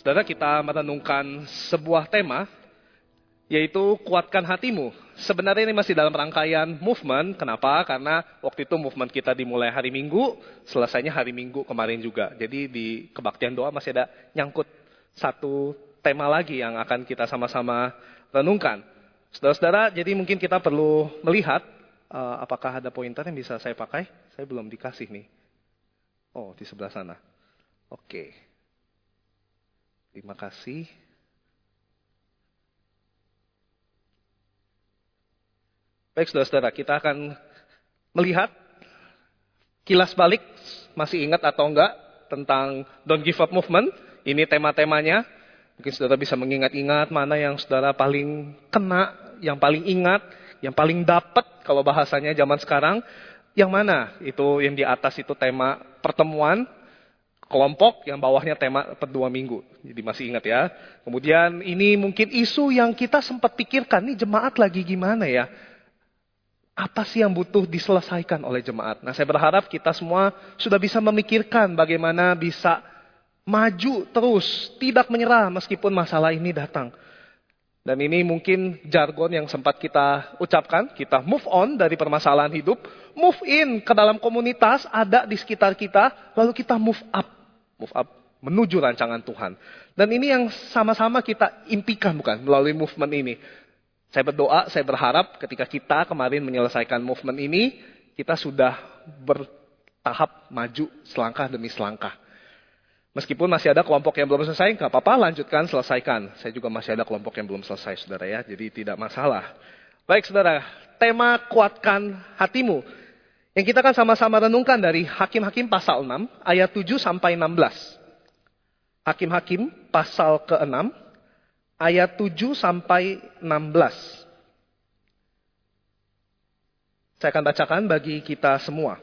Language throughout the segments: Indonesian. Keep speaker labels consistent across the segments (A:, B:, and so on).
A: Saudara kita merenungkan sebuah tema yaitu kuatkan hatimu. Sebenarnya ini masih dalam rangkaian movement. Kenapa? Karena waktu itu movement kita dimulai hari Minggu, selesainya hari Minggu kemarin juga. Jadi di kebaktian doa masih ada nyangkut satu tema lagi yang akan kita sama-sama renungkan. Saudara-saudara, jadi mungkin kita perlu melihat uh, apakah ada pointer yang bisa saya pakai. Saya belum dikasih nih. Oh, di sebelah sana. Oke. Terima kasih. Baik saudara-saudara, kita akan melihat kilas balik, masih ingat atau enggak tentang Don't Give Up Movement. Ini tema-temanya. Mungkin saudara bisa mengingat-ingat mana yang saudara paling kena, yang paling ingat, yang paling dapat kalau bahasanya zaman sekarang. Yang mana? Itu yang di atas itu tema pertemuan, kelompok yang bawahnya tema per dua minggu. Jadi masih ingat ya. Kemudian ini mungkin isu yang kita sempat pikirkan, nih jemaat lagi gimana ya? Apa sih yang butuh diselesaikan oleh jemaat? Nah saya berharap kita semua sudah bisa memikirkan bagaimana bisa maju terus, tidak menyerah meskipun masalah ini datang. Dan ini mungkin jargon yang sempat kita ucapkan, kita move on dari permasalahan hidup, move in ke dalam komunitas, ada di sekitar kita, lalu kita move up, move up menuju rancangan Tuhan. Dan ini yang sama-sama kita impikan bukan melalui movement ini. Saya berdoa, saya berharap ketika kita kemarin menyelesaikan movement ini, kita sudah bertahap maju selangkah demi selangkah. Meskipun masih ada kelompok yang belum selesai, nggak apa-apa, lanjutkan, selesaikan. Saya juga masih ada kelompok yang belum selesai, saudara ya, jadi tidak masalah. Baik, saudara, tema kuatkan hatimu. Yang kita akan sama-sama renungkan dari Hakim-Hakim pasal 6, ayat 7 sampai 16. Hakim-Hakim pasal ke-6, ayat 7 sampai 16. Saya akan bacakan bagi kita semua.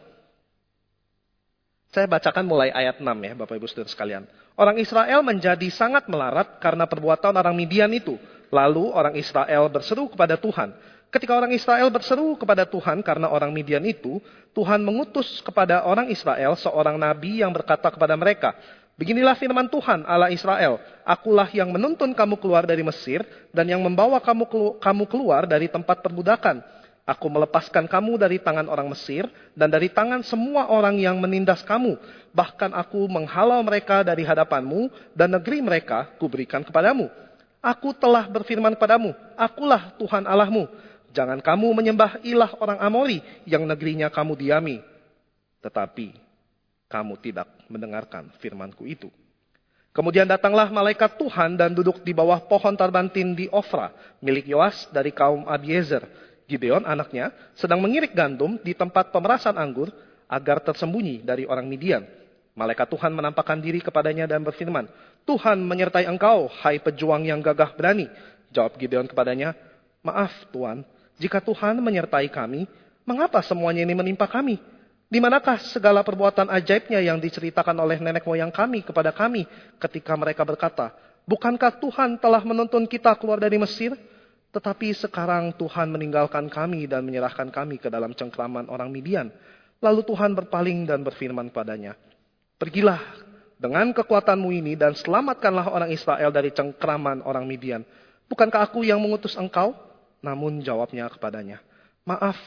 A: Saya bacakan mulai ayat 6 ya Bapak Ibu Saudara sekalian. Orang Israel menjadi sangat melarat karena perbuatan orang Midian itu. Lalu orang Israel berseru kepada Tuhan. Ketika orang Israel berseru kepada Tuhan karena orang Midian itu, Tuhan mengutus kepada orang Israel seorang nabi yang berkata kepada mereka, Beginilah firman Tuhan Allah Israel, Akulah yang menuntun kamu keluar dari Mesir dan yang membawa kamu keluar dari tempat perbudakan. Aku melepaskan kamu dari tangan orang Mesir dan dari tangan semua orang yang menindas kamu. Bahkan aku menghalau mereka dari hadapanmu dan negeri mereka kuberikan kepadamu. Aku telah berfirman kepadamu, akulah Tuhan Allahmu. Jangan kamu menyembah ilah orang Amori yang negerinya kamu diami. Tetapi kamu tidak mendengarkan firmanku itu. Kemudian datanglah malaikat Tuhan dan duduk di bawah pohon tarbantin di Ofra, milik Yoas dari kaum Abiezer. Gideon anaknya sedang mengirik gandum di tempat pemerasan anggur agar tersembunyi dari orang Midian. Malaikat Tuhan menampakkan diri kepadanya dan berfirman, Tuhan menyertai engkau, hai pejuang yang gagah berani. Jawab Gideon kepadanya, Maaf Tuhan, jika Tuhan menyertai kami, mengapa semuanya ini menimpa kami? Di manakah segala perbuatan ajaibnya yang diceritakan oleh nenek moyang kami kepada kami ketika mereka berkata, Bukankah Tuhan telah menuntun kita keluar dari Mesir? Tetapi sekarang Tuhan meninggalkan kami dan menyerahkan kami ke dalam cengkraman orang Midian. Lalu Tuhan berpaling dan berfirman padanya, Pergilah dengan kekuatanmu ini dan selamatkanlah orang Israel dari cengkraman orang Midian. Bukankah aku yang mengutus engkau? Namun jawabnya kepadanya, Maaf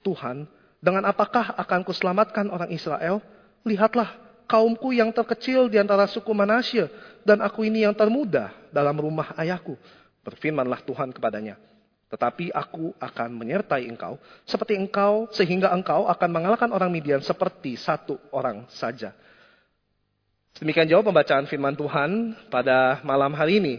A: Tuhan, dengan apakah akan kuselamatkan orang Israel? Lihatlah, kaumku yang terkecil di antara suku Manasye, dan aku ini yang termuda dalam rumah ayahku. Berfirmanlah Tuhan kepadanya, tetapi aku akan menyertai engkau, seperti engkau, sehingga engkau akan mengalahkan orang Midian seperti satu orang saja. Demikian jawab pembacaan firman Tuhan pada malam hari ini.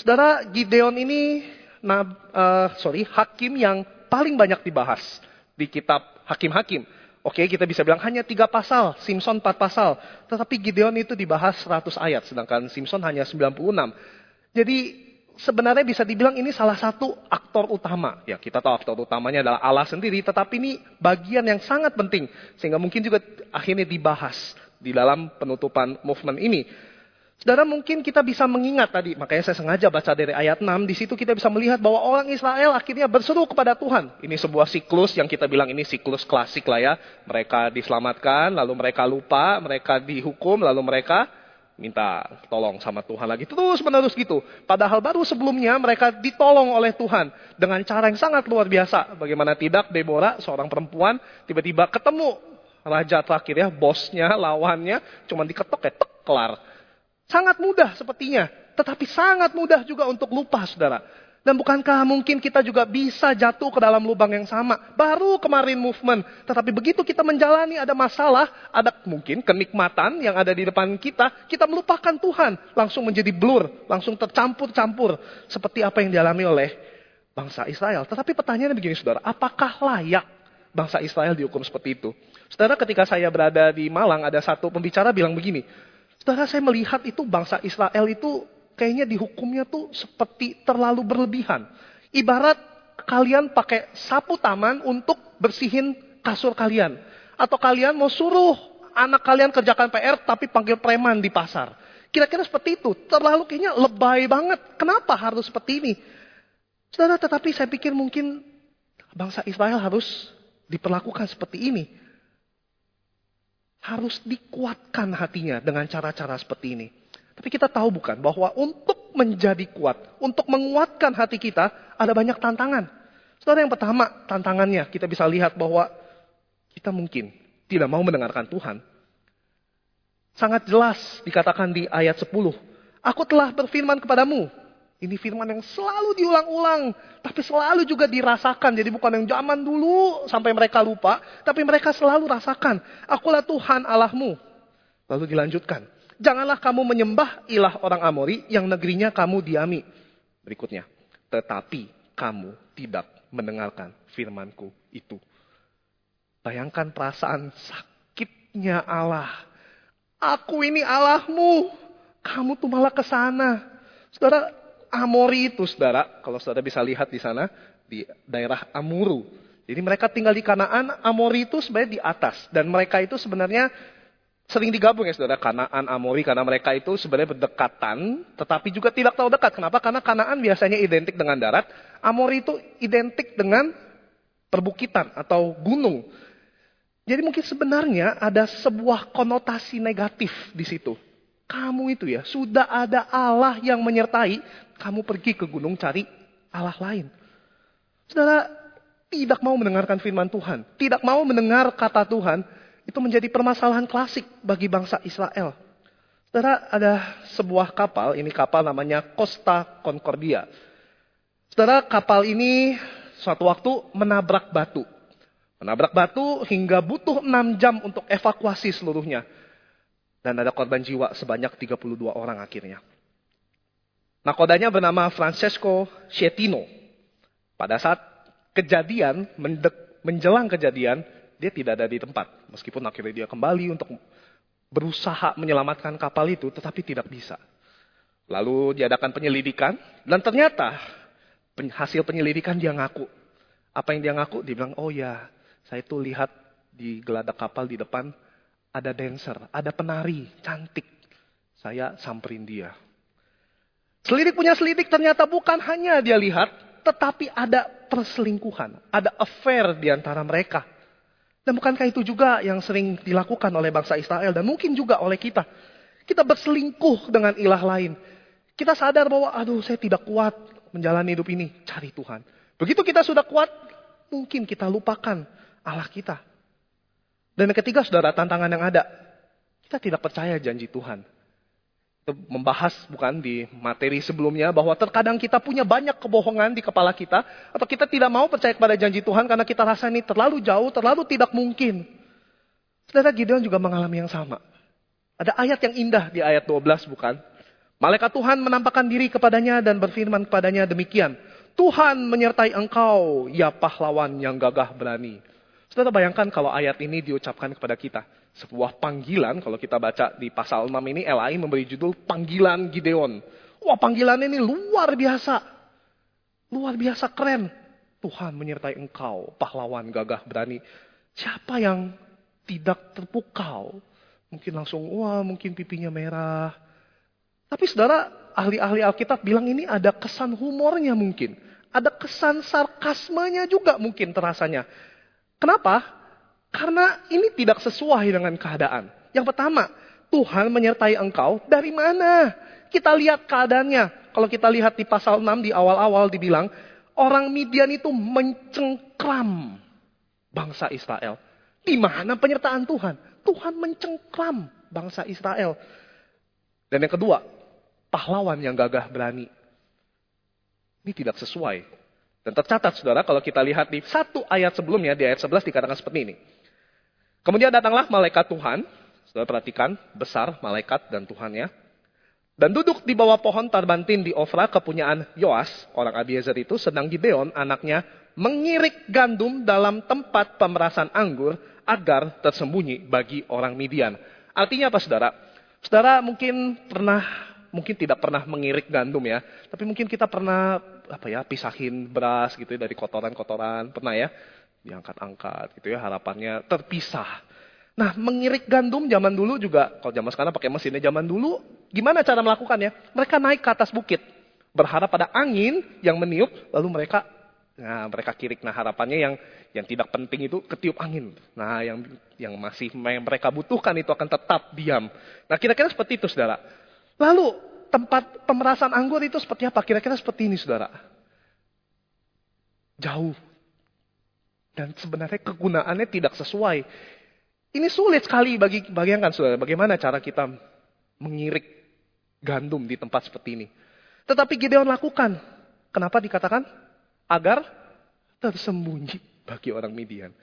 A: Saudara, Gideon ini, nah, uh, sorry, hakim yang paling banyak dibahas di kitab hakim-hakim. Oke, kita bisa bilang hanya tiga pasal, Simpson empat pasal. Tetapi Gideon itu dibahas 100 ayat, sedangkan Simpson hanya 96. Jadi sebenarnya bisa dibilang ini salah satu aktor utama. Ya, kita tahu aktor utamanya adalah Allah sendiri, tetapi ini bagian yang sangat penting. Sehingga mungkin juga akhirnya dibahas di dalam penutupan movement ini. Saudara mungkin kita bisa mengingat tadi, makanya saya sengaja baca dari ayat 6, di situ kita bisa melihat bahwa orang Israel akhirnya berseru kepada Tuhan. Ini sebuah siklus yang kita bilang ini siklus klasik lah ya. Mereka diselamatkan, lalu mereka lupa, mereka dihukum, lalu mereka minta tolong sama Tuhan lagi. Terus menerus gitu. Padahal baru sebelumnya mereka ditolong oleh Tuhan. Dengan cara yang sangat luar biasa. Bagaimana tidak Deborah, seorang perempuan, tiba-tiba ketemu raja terakhir ya, bosnya, lawannya, cuma diketok ya, tek, kelar. Sangat mudah sepertinya. Tetapi sangat mudah juga untuk lupa saudara. Dan bukankah mungkin kita juga bisa jatuh ke dalam lubang yang sama? Baru kemarin movement, tetapi begitu kita menjalani ada masalah, ada mungkin kenikmatan yang ada di depan kita, kita melupakan Tuhan, langsung menjadi blur, langsung tercampur-campur seperti apa yang dialami oleh bangsa Israel. Tetapi pertanyaannya begini saudara, apakah layak bangsa Israel dihukum seperti itu? Saudara ketika saya berada di Malang ada satu pembicara bilang begini, saudara saya melihat itu bangsa Israel itu kayaknya dihukumnya tuh seperti terlalu berlebihan. Ibarat kalian pakai sapu taman untuk bersihin kasur kalian. Atau kalian mau suruh anak kalian kerjakan PR tapi panggil preman di pasar. Kira-kira seperti itu. Terlalu kayaknya lebay banget. Kenapa harus seperti ini? Saudara, tetapi saya pikir mungkin bangsa Israel harus diperlakukan seperti ini. Harus dikuatkan hatinya dengan cara-cara seperti ini. Tapi kita tahu bukan bahwa untuk menjadi kuat, untuk menguatkan hati kita, ada banyak tantangan. Saudara yang pertama, tantangannya kita bisa lihat bahwa kita mungkin tidak mau mendengarkan Tuhan. Sangat jelas dikatakan di ayat 10. Aku telah berfirman kepadamu. Ini firman yang selalu diulang-ulang. Tapi selalu juga dirasakan. Jadi bukan yang zaman dulu sampai mereka lupa. Tapi mereka selalu rasakan. Akulah Tuhan Allahmu. Lalu dilanjutkan. Janganlah kamu menyembah ilah orang Amori yang negerinya kamu diami. Berikutnya. Tetapi kamu tidak mendengarkan firmanku itu. Bayangkan perasaan sakitnya Allah. Aku ini Allahmu. Kamu tuh malah ke sana. Saudara, Amori itu saudara, kalau saudara bisa lihat di sana, di daerah Amuru. Jadi mereka tinggal di Kanaan, Amori itu sebenarnya di atas. Dan mereka itu sebenarnya sering digabung ya saudara, Kanaan, Amori, karena mereka itu sebenarnya berdekatan, tetapi juga tidak tahu dekat. Kenapa? Karena Kanaan biasanya identik dengan darat, Amori itu identik dengan perbukitan atau gunung. Jadi mungkin sebenarnya ada sebuah konotasi negatif di situ. Kamu itu ya, sudah ada Allah yang menyertai, kamu pergi ke gunung cari Allah lain. Saudara, tidak mau mendengarkan firman Tuhan, tidak mau mendengar kata Tuhan, itu menjadi permasalahan klasik bagi bangsa Israel. Saudara, ada sebuah kapal, ini kapal namanya Costa Concordia. Saudara, kapal ini suatu waktu menabrak batu. Menabrak batu hingga butuh 6 jam untuk evakuasi seluruhnya. Dan ada korban jiwa sebanyak 32 orang akhirnya. Nakodanya bernama Francesco Chetino. Pada saat kejadian, menjelang kejadian, dia tidak ada di tempat. Meskipun akhirnya dia kembali untuk berusaha menyelamatkan kapal itu, tetapi tidak bisa. Lalu diadakan penyelidikan, dan ternyata hasil penyelidikan dia ngaku. Apa yang dia ngaku? Dia bilang, oh ya, saya itu lihat di geladak kapal di depan ada dancer, ada penari cantik. Saya samperin dia. Selidik punya selidik ternyata bukan hanya dia lihat, tetapi ada perselingkuhan, ada affair di antara mereka. Dan bukankah itu juga yang sering dilakukan oleh bangsa Israel dan mungkin juga oleh kita. Kita berselingkuh dengan ilah lain. Kita sadar bahwa aduh saya tidak kuat menjalani hidup ini. Cari Tuhan. Begitu kita sudah kuat, mungkin kita lupakan Allah kita. Dan yang ketiga saudara tantangan yang ada. Kita tidak percaya janji Tuhan membahas bukan di materi sebelumnya bahwa terkadang kita punya banyak kebohongan di kepala kita atau kita tidak mau percaya kepada janji Tuhan karena kita rasa ini terlalu jauh, terlalu tidak mungkin. Saudara Gideon juga mengalami yang sama. Ada ayat yang indah di ayat 12 bukan? Malaikat Tuhan menampakkan diri kepadanya dan berfirman kepadanya demikian. Tuhan menyertai engkau, ya pahlawan yang gagah berani. Saudara bayangkan kalau ayat ini diucapkan kepada kita sebuah panggilan, kalau kita baca di pasal 6 ini, LAI memberi judul Panggilan Gideon. Wah panggilan ini luar biasa. Luar biasa keren. Tuhan menyertai engkau, pahlawan gagah berani. Siapa yang tidak terpukau? Mungkin langsung, wah mungkin pipinya merah. Tapi saudara, ahli-ahli Alkitab bilang ini ada kesan humornya mungkin. Ada kesan sarkasmenya juga mungkin terasanya. Kenapa? Karena ini tidak sesuai dengan keadaan. Yang pertama, Tuhan menyertai engkau dari mana? Kita lihat keadaannya. Kalau kita lihat di pasal 6 di awal-awal dibilang, orang Midian itu mencengkram bangsa Israel. Di mana penyertaan Tuhan? Tuhan mencengkram bangsa Israel. Dan yang kedua, pahlawan yang gagah berani. Ini tidak sesuai. Dan tercatat saudara kalau kita lihat di satu ayat sebelumnya, di ayat 11 dikatakan seperti ini. Kemudian datanglah malaikat Tuhan, saudara perhatikan, besar malaikat dan Tuhannya. Dan duduk di bawah pohon tarbantin di Ofra kepunyaan Yoas, orang Abiezer itu, sedang Gibeon, anaknya, mengirik gandum dalam tempat pemerasan anggur agar tersembunyi bagi orang Midian. Artinya apa saudara? Saudara mungkin pernah, mungkin tidak pernah mengirik gandum ya, tapi mungkin kita pernah apa ya pisahin beras gitu ya, dari kotoran-kotoran, pernah ya? Diangkat-angkat gitu ya, harapannya terpisah. Nah, mengirik gandum zaman dulu juga, kalau zaman sekarang pakai mesinnya zaman dulu, gimana cara melakukannya? Mereka naik ke atas bukit, berharap pada angin yang meniup, lalu mereka Nah, mereka kirik. Nah, harapannya yang yang tidak penting itu ketiup angin. Nah, yang yang masih yang mereka butuhkan itu akan tetap diam. Nah, kira-kira seperti itu, Saudara. Lalu, tempat pemerasan anggur itu seperti apa? Kira-kira seperti ini, Saudara. Jauh. Dan sebenarnya kegunaannya tidak sesuai. Ini sulit sekali bagi bayangkan Saudara, bagaimana cara kita mengirik gandum di tempat seperti ini. Tetapi Gideon lakukan. Kenapa dikatakan? Agar tersembunyi bagi orang Midian.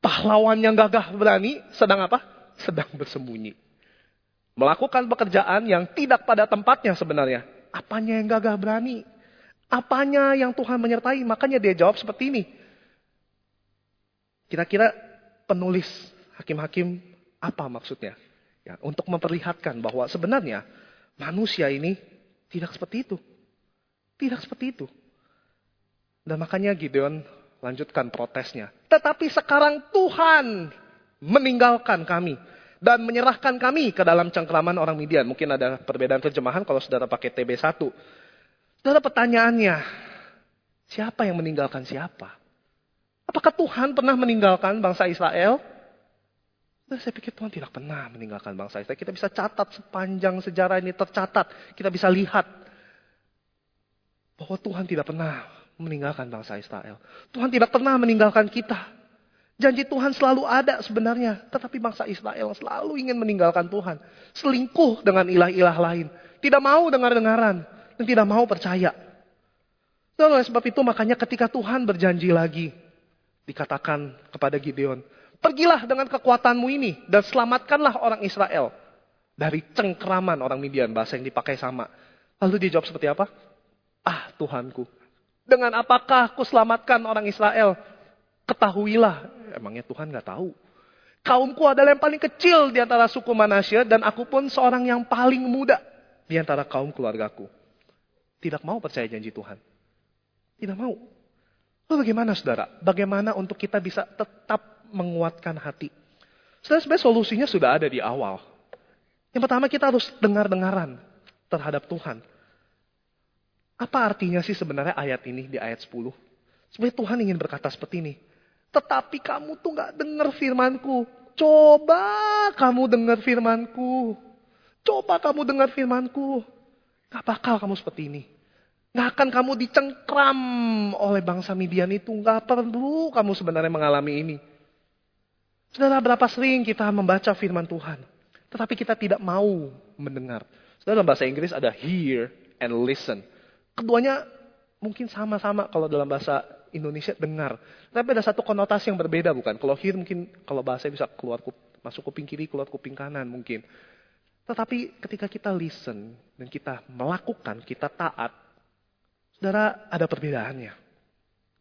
A: Pahlawan yang gagah berani sedang apa? Sedang bersembunyi. Melakukan pekerjaan yang tidak pada tempatnya sebenarnya. Apanya yang gagah berani? Apanya yang Tuhan menyertai? Makanya dia jawab seperti ini. Kira-kira penulis hakim-hakim apa maksudnya? Ya, untuk memperlihatkan bahwa sebenarnya manusia ini tidak seperti itu. Tidak seperti itu. Dan makanya Gideon lanjutkan protesnya. Tetapi sekarang Tuhan meninggalkan kami dan menyerahkan kami ke dalam cengkraman orang Midian. Mungkin ada perbedaan terjemahan kalau saudara pakai TB1. Saudara pertanyaannya, siapa yang meninggalkan siapa? Apakah Tuhan pernah meninggalkan bangsa Israel? Nah, saya pikir Tuhan tidak pernah meninggalkan bangsa Israel. Kita bisa catat sepanjang sejarah ini tercatat. Kita bisa lihat bahwa Tuhan tidak pernah meninggalkan bangsa Israel. Tuhan tidak pernah meninggalkan kita. Janji Tuhan selalu ada sebenarnya. Tetapi bangsa Israel selalu ingin meninggalkan Tuhan. Selingkuh dengan ilah-ilah lain. Tidak mau dengar-dengaran. Dan tidak mau percaya. Dan oleh sebab itu makanya ketika Tuhan berjanji lagi dikatakan kepada Gideon, "Pergilah dengan kekuatanmu ini dan selamatkanlah orang Israel dari cengkraman orang Midian." Bahasa yang dipakai sama. Lalu dia jawab seperti apa? Ah, Tuhanku, dengan apakah aku selamatkan orang Israel? Ketahuilah, emangnya Tuhan nggak tahu. Kaumku adalah yang paling kecil di antara suku Manasya dan aku pun seorang yang paling muda di antara kaum keluargaku. Tidak mau percaya janji Tuhan. Tidak mau. Lalu bagaimana saudara? Bagaimana untuk kita bisa tetap menguatkan hati? Saudara, sebenarnya solusinya sudah ada di awal. Yang pertama kita harus dengar-dengaran terhadap Tuhan. Apa artinya sih sebenarnya ayat ini di ayat 10? Sebenarnya Tuhan ingin berkata seperti ini. Tetapi kamu tuh gak dengar firmanku. Coba kamu dengar firmanku. Coba kamu dengar firmanku. Gak bakal kamu seperti ini. Nggak akan kamu dicengkram oleh bangsa Midian itu. Nggak perlu kamu sebenarnya mengalami ini. Saudara, berapa sering kita membaca firman Tuhan. Tetapi kita tidak mau mendengar. Saudara, dalam bahasa Inggris ada hear and listen. Keduanya mungkin sama-sama kalau dalam bahasa Indonesia dengar. Tapi ada satu konotasi yang berbeda bukan? Kalau hear mungkin kalau bahasa bisa keluar masuk kuping kiri, keluar kuping kanan mungkin. Tetapi ketika kita listen dan kita melakukan, kita taat, Saudara, ada perbedaannya.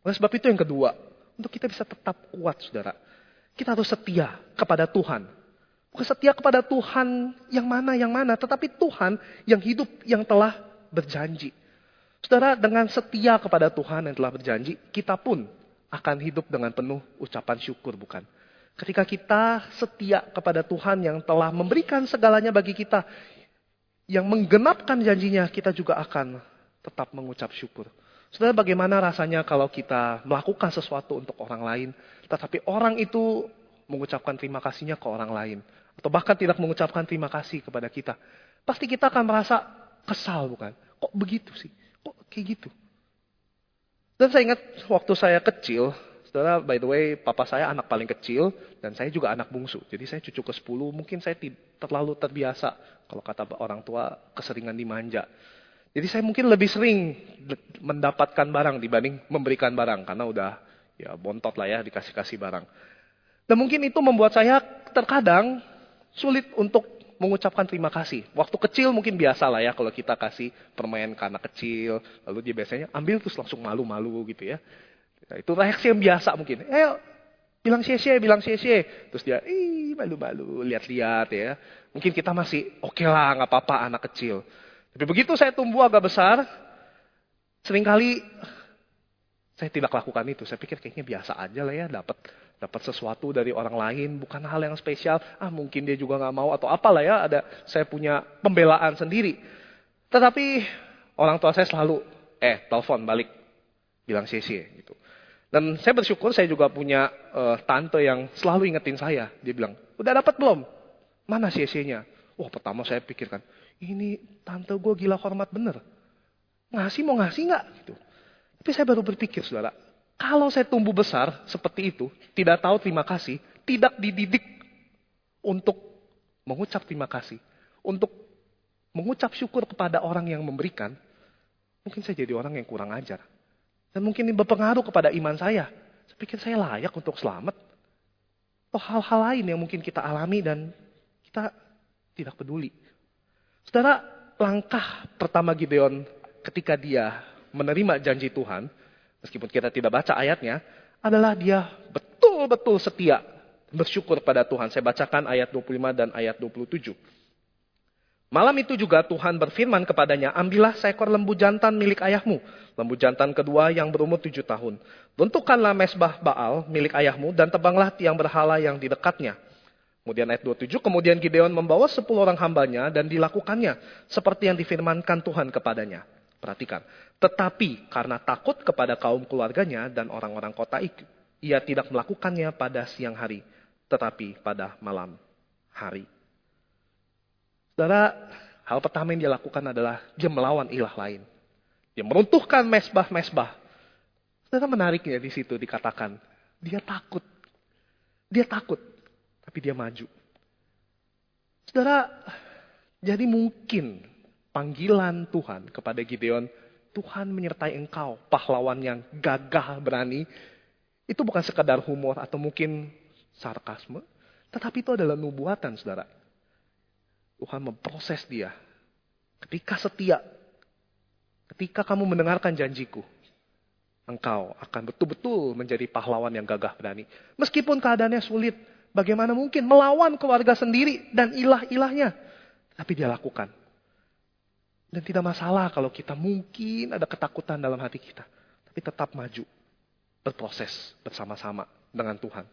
A: Oleh sebab itu yang kedua, untuk kita bisa tetap kuat, saudara, kita harus setia kepada Tuhan. Bukan setia kepada Tuhan yang mana, yang mana, tetapi Tuhan yang hidup, yang telah berjanji. Saudara, dengan setia kepada Tuhan yang telah berjanji, kita pun akan hidup dengan penuh ucapan syukur, bukan? Ketika kita setia kepada Tuhan yang telah memberikan segalanya bagi kita, yang menggenapkan janjinya, kita juga akan tetap mengucap syukur. Saudara, bagaimana rasanya kalau kita melakukan sesuatu untuk orang lain, tetapi orang itu mengucapkan terima kasihnya ke orang lain. Atau bahkan tidak mengucapkan terima kasih kepada kita. Pasti kita akan merasa kesal bukan? Kok begitu sih? Kok kayak gitu? Dan saya ingat waktu saya kecil, saudara by the way papa saya anak paling kecil dan saya juga anak bungsu. Jadi saya cucu ke 10, mungkin saya terlalu terbiasa kalau kata orang tua keseringan dimanja. Jadi saya mungkin lebih sering mendapatkan barang dibanding memberikan barang karena udah ya bontot lah ya dikasih-kasih barang. Dan mungkin itu membuat saya terkadang sulit untuk mengucapkan terima kasih. Waktu kecil mungkin biasa lah ya kalau kita kasih permainan ke anak kecil, lalu dia biasanya ambil terus langsung malu-malu gitu ya. Nah, itu reaksi yang biasa mungkin. Eh, bilang cie bilang cie Terus dia, ih malu-malu, lihat-lihat ya. Mungkin kita masih oke okay lah, nggak apa-apa anak kecil. Tapi begitu saya tumbuh agak besar, sering kali saya tidak lakukan itu. Saya pikir kayaknya biasa aja lah ya, dapat dapat sesuatu dari orang lain, bukan hal yang spesial. Ah mungkin dia juga nggak mau atau apalah ya. Ada saya punya pembelaan sendiri. Tetapi orang tua saya selalu, eh telepon balik, bilang CC gitu. Dan saya bersyukur saya juga punya uh, tante yang selalu ingetin saya. Dia bilang, udah dapat belum? Mana CC-nya? Wah pertama saya pikirkan, ini tante gue gila hormat bener. Ngasih mau ngasih nggak? Gitu. Tapi saya baru berpikir saudara, kalau saya tumbuh besar seperti itu, tidak tahu terima kasih, tidak dididik untuk mengucap terima kasih, untuk mengucap syukur kepada orang yang memberikan, mungkin saya jadi orang yang kurang ajar. Dan mungkin ini berpengaruh kepada iman saya. Saya pikir saya layak untuk selamat. Atau hal-hal lain yang mungkin kita alami dan kita tidak peduli. Saudara, langkah pertama Gideon ketika dia menerima janji Tuhan, meskipun kita tidak baca ayatnya, adalah dia betul-betul setia bersyukur pada Tuhan. Saya bacakan ayat 25 dan ayat 27. Malam itu juga Tuhan berfirman kepadanya, ambillah seekor lembu jantan milik ayahmu. Lembu jantan kedua yang berumur tujuh tahun. Bentukkanlah mesbah Baal milik ayahmu dan tebanglah tiang berhala yang di dekatnya. Kemudian ayat 27, kemudian Gideon membawa 10 orang hambanya dan dilakukannya seperti yang difirmankan Tuhan kepadanya. Perhatikan. Tetapi karena takut kepada kaum keluarganya dan orang-orang kota itu, ia tidak melakukannya pada siang hari, tetapi pada malam hari. Saudara, hal pertama yang dia lakukan adalah dia melawan ilah lain. Dia meruntuhkan mesbah-mesbah. Saudara menariknya di situ dikatakan, dia takut. Dia takut tapi dia maju. Saudara, jadi mungkin panggilan Tuhan kepada Gideon, Tuhan menyertai engkau, pahlawan yang gagah berani, itu bukan sekadar humor atau mungkin sarkasme, tetapi itu adalah nubuatan, saudara. Tuhan memproses dia. Ketika setia, ketika kamu mendengarkan janjiku, engkau akan betul-betul menjadi pahlawan yang gagah berani. Meskipun keadaannya sulit, Bagaimana mungkin melawan keluarga sendiri dan ilah-ilahnya. Tapi dia lakukan. Dan tidak masalah kalau kita mungkin ada ketakutan dalam hati kita. Tapi tetap maju. Berproses bersama-sama dengan Tuhan.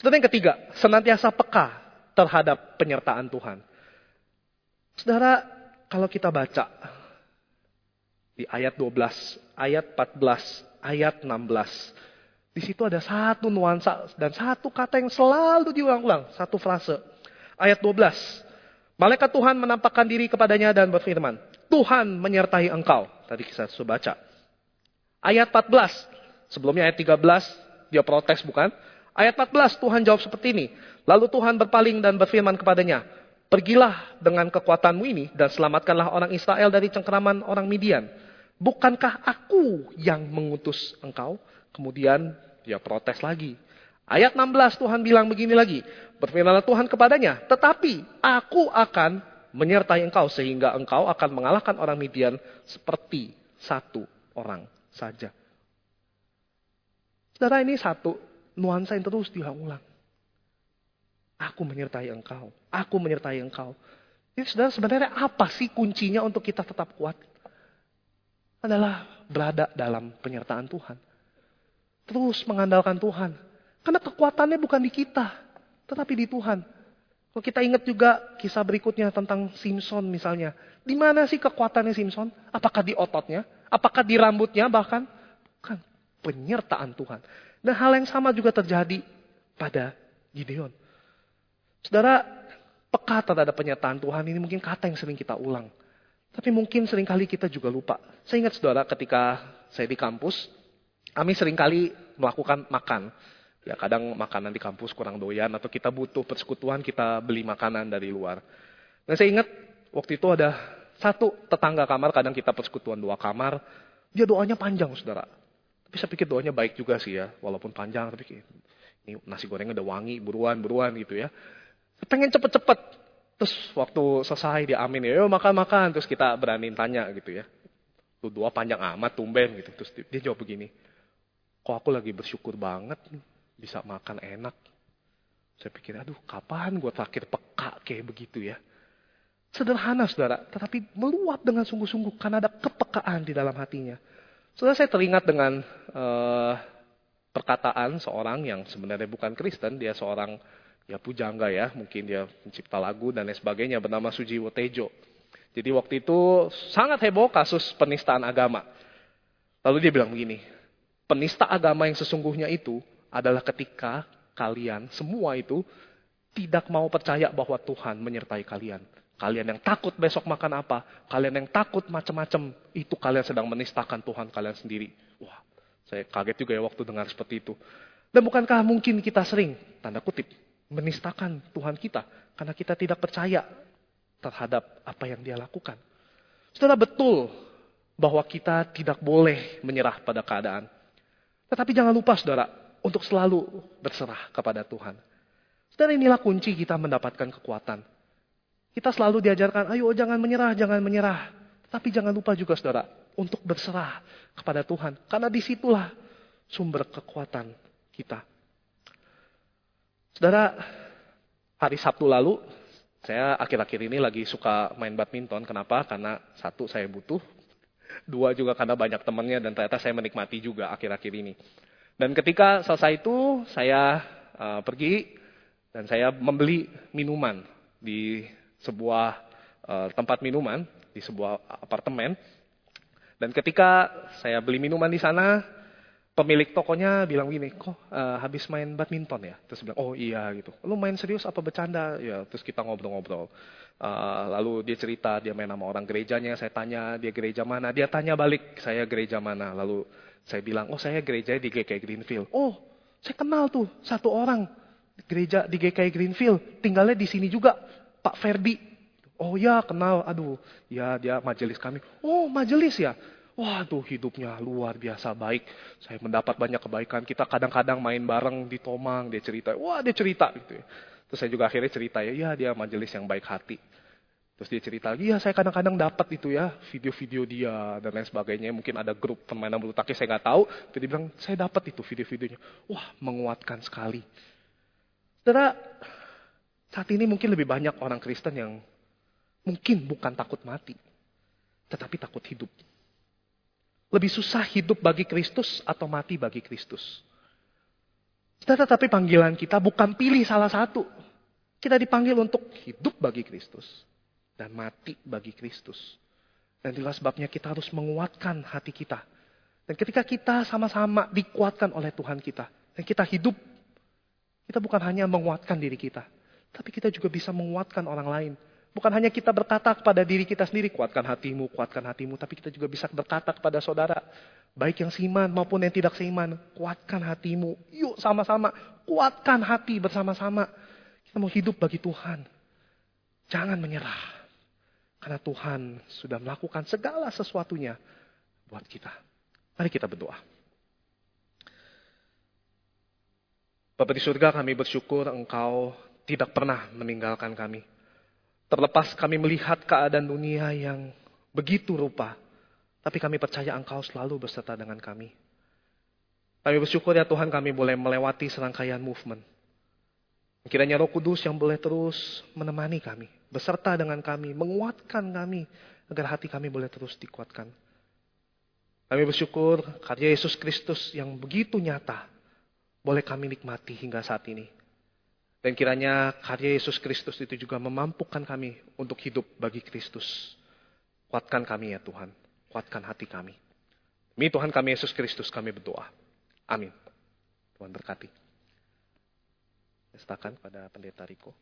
A: Saudara yang ketiga, senantiasa peka terhadap penyertaan Tuhan. Saudara, kalau kita baca di ayat 12, ayat 14, ayat 16, di situ ada satu nuansa dan satu kata yang selalu diulang-ulang. Satu frase. Ayat 12. Malaikat Tuhan menampakkan diri kepadanya dan berfirman. Tuhan menyertai engkau. Tadi kita sudah baca. Ayat 14. Sebelumnya ayat 13. Dia protes bukan? Ayat 14 Tuhan jawab seperti ini. Lalu Tuhan berpaling dan berfirman kepadanya. Pergilah dengan kekuatanmu ini dan selamatkanlah orang Israel dari cengkeraman orang Midian. Bukankah aku yang mengutus engkau? Kemudian dia protes lagi. Ayat 16 Tuhan bilang begini lagi. Berfirmanlah Tuhan kepadanya. Tetapi aku akan menyertai engkau sehingga engkau akan mengalahkan orang Midian seperti satu orang saja. Saudara ini satu nuansa yang terus diulang-ulang. Aku menyertai engkau. Aku menyertai engkau. Ini saudara sebenarnya apa sih kuncinya untuk kita tetap kuat? Adalah berada dalam penyertaan Tuhan. Terus mengandalkan Tuhan. Karena kekuatannya bukan di kita, tetapi di Tuhan. Kalau kita ingat juga kisah berikutnya tentang Simpson misalnya. Di mana sih kekuatannya Simpson? Apakah di ototnya? Apakah di rambutnya bahkan? Bukan. Penyertaan Tuhan. Dan hal yang sama juga terjadi pada Gideon. Saudara, peka terhadap penyataan Tuhan ini mungkin kata yang sering kita ulang. Tapi mungkin sering kali kita juga lupa. Saya ingat saudara ketika saya di kampus, kami sering kali melakukan makan. Ya kadang makanan di kampus kurang doyan atau kita butuh persekutuan kita beli makanan dari luar. Dan saya ingat waktu itu ada satu tetangga kamar, kadang kita persekutuan dua kamar. Dia doanya panjang saudara. Tapi saya pikir doanya baik juga sih ya, walaupun panjang. Tapi ini nasi gorengnya udah wangi, buruan, buruan gitu ya. Pengen cepet-cepet Terus waktu selesai dia amin ya, makan-makan. Terus kita berani tanya gitu ya. Tuh dua panjang amat, tumben gitu. Terus dia jawab begini. Kok aku lagi bersyukur banget nih, bisa makan enak. Saya pikir, aduh kapan gue terakhir peka kayak begitu ya. Sederhana saudara, tetapi meluap dengan sungguh-sungguh karena ada kepekaan di dalam hatinya. Saudara saya teringat dengan uh, perkataan seorang yang sebenarnya bukan Kristen, dia seorang ya pujangga ya, mungkin dia pencipta lagu dan lain sebagainya bernama Sujiwo Tejo. Jadi waktu itu sangat heboh kasus penistaan agama. Lalu dia bilang begini, penista agama yang sesungguhnya itu adalah ketika kalian semua itu tidak mau percaya bahwa Tuhan menyertai kalian. Kalian yang takut besok makan apa, kalian yang takut macam-macam, itu kalian sedang menistakan Tuhan kalian sendiri. Wah, saya kaget juga ya waktu dengar seperti itu. Dan bukankah mungkin kita sering, tanda kutip, menistakan Tuhan kita karena kita tidak percaya terhadap apa yang dia lakukan. Saudara betul bahwa kita tidak boleh menyerah pada keadaan. Tetapi jangan lupa saudara untuk selalu berserah kepada Tuhan. Saudara inilah kunci kita mendapatkan kekuatan. Kita selalu diajarkan, ayo jangan menyerah, jangan menyerah. Tapi jangan lupa juga saudara, untuk berserah kepada Tuhan. Karena di situlah sumber kekuatan kita. Saudara, hari Sabtu lalu, saya akhir-akhir ini lagi suka main badminton. Kenapa? Karena satu, saya butuh. Dua juga karena banyak temannya dan ternyata saya menikmati juga akhir-akhir ini. Dan ketika selesai itu, saya uh, pergi dan saya membeli minuman di sebuah uh, tempat minuman, di sebuah apartemen. Dan ketika saya beli minuman di sana, pemilik tokonya bilang gini, kok uh, habis main badminton ya? Terus bilang, oh iya gitu. Lu main serius apa bercanda? Ya, terus kita ngobrol-ngobrol. Uh, lalu dia cerita, dia main sama orang gerejanya. Saya tanya, dia gereja mana? Dia tanya balik, saya gereja mana? Lalu saya bilang, oh saya gereja di GKI Greenfield. Oh, saya kenal tuh satu orang gereja di GKI Greenfield. Tinggalnya di sini juga, Pak Ferdi. Oh ya kenal, aduh, ya dia majelis kami. Oh majelis ya, Wah tuh hidupnya luar biasa baik. Saya mendapat banyak kebaikan. Kita kadang-kadang main bareng di Tomang. Dia cerita. Wah dia cerita gitu ya. Terus saya juga akhirnya cerita ya. Ya dia majelis yang baik hati. Terus dia cerita lagi. Ya saya kadang-kadang dapat itu ya. Video-video dia dan lain sebagainya. Mungkin ada grup permainan bulu tangkis saya nggak tahu. Tapi dia bilang saya dapat itu video-videonya. Wah menguatkan sekali. Saudara, saat ini mungkin lebih banyak orang Kristen yang mungkin bukan takut mati. Tetapi takut hidup. Lebih susah hidup bagi Kristus atau mati bagi Kristus. Tetapi panggilan kita bukan pilih salah satu. Kita dipanggil untuk hidup bagi Kristus dan mati bagi Kristus. Dan itulah sebabnya kita harus menguatkan hati kita. Dan ketika kita sama-sama dikuatkan oleh Tuhan kita. Dan kita hidup. Kita bukan hanya menguatkan diri kita. Tapi kita juga bisa menguatkan orang lain. Bukan hanya kita berkata kepada diri kita sendiri, kuatkan hatimu, kuatkan hatimu. Tapi kita juga bisa berkata kepada saudara, baik yang seiman maupun yang tidak seiman. Kuatkan hatimu. Yuk sama-sama, kuatkan hati bersama-sama. Kita mau hidup bagi Tuhan. Jangan menyerah. Karena Tuhan sudah melakukan segala sesuatunya buat kita. Mari kita berdoa. Bapak di surga kami bersyukur engkau tidak pernah meninggalkan kami. Terlepas kami melihat keadaan dunia yang begitu rupa, tapi kami percaya Engkau selalu berserta dengan kami. Kami bersyukur ya Tuhan kami boleh melewati serangkaian movement. Kiranya Roh Kudus yang boleh terus menemani kami, beserta dengan kami, menguatkan kami, agar hati kami boleh terus dikuatkan. Kami bersyukur karya Yesus Kristus yang begitu nyata, boleh kami nikmati hingga saat ini. Dan kiranya karya Yesus Kristus itu juga memampukan kami untuk hidup bagi Kristus. Kuatkan kami ya Tuhan. Kuatkan hati kami. Demi Tuhan kami Yesus Kristus kami berdoa. Amin. Tuhan berkati. Pestakan pada pendeta Riko.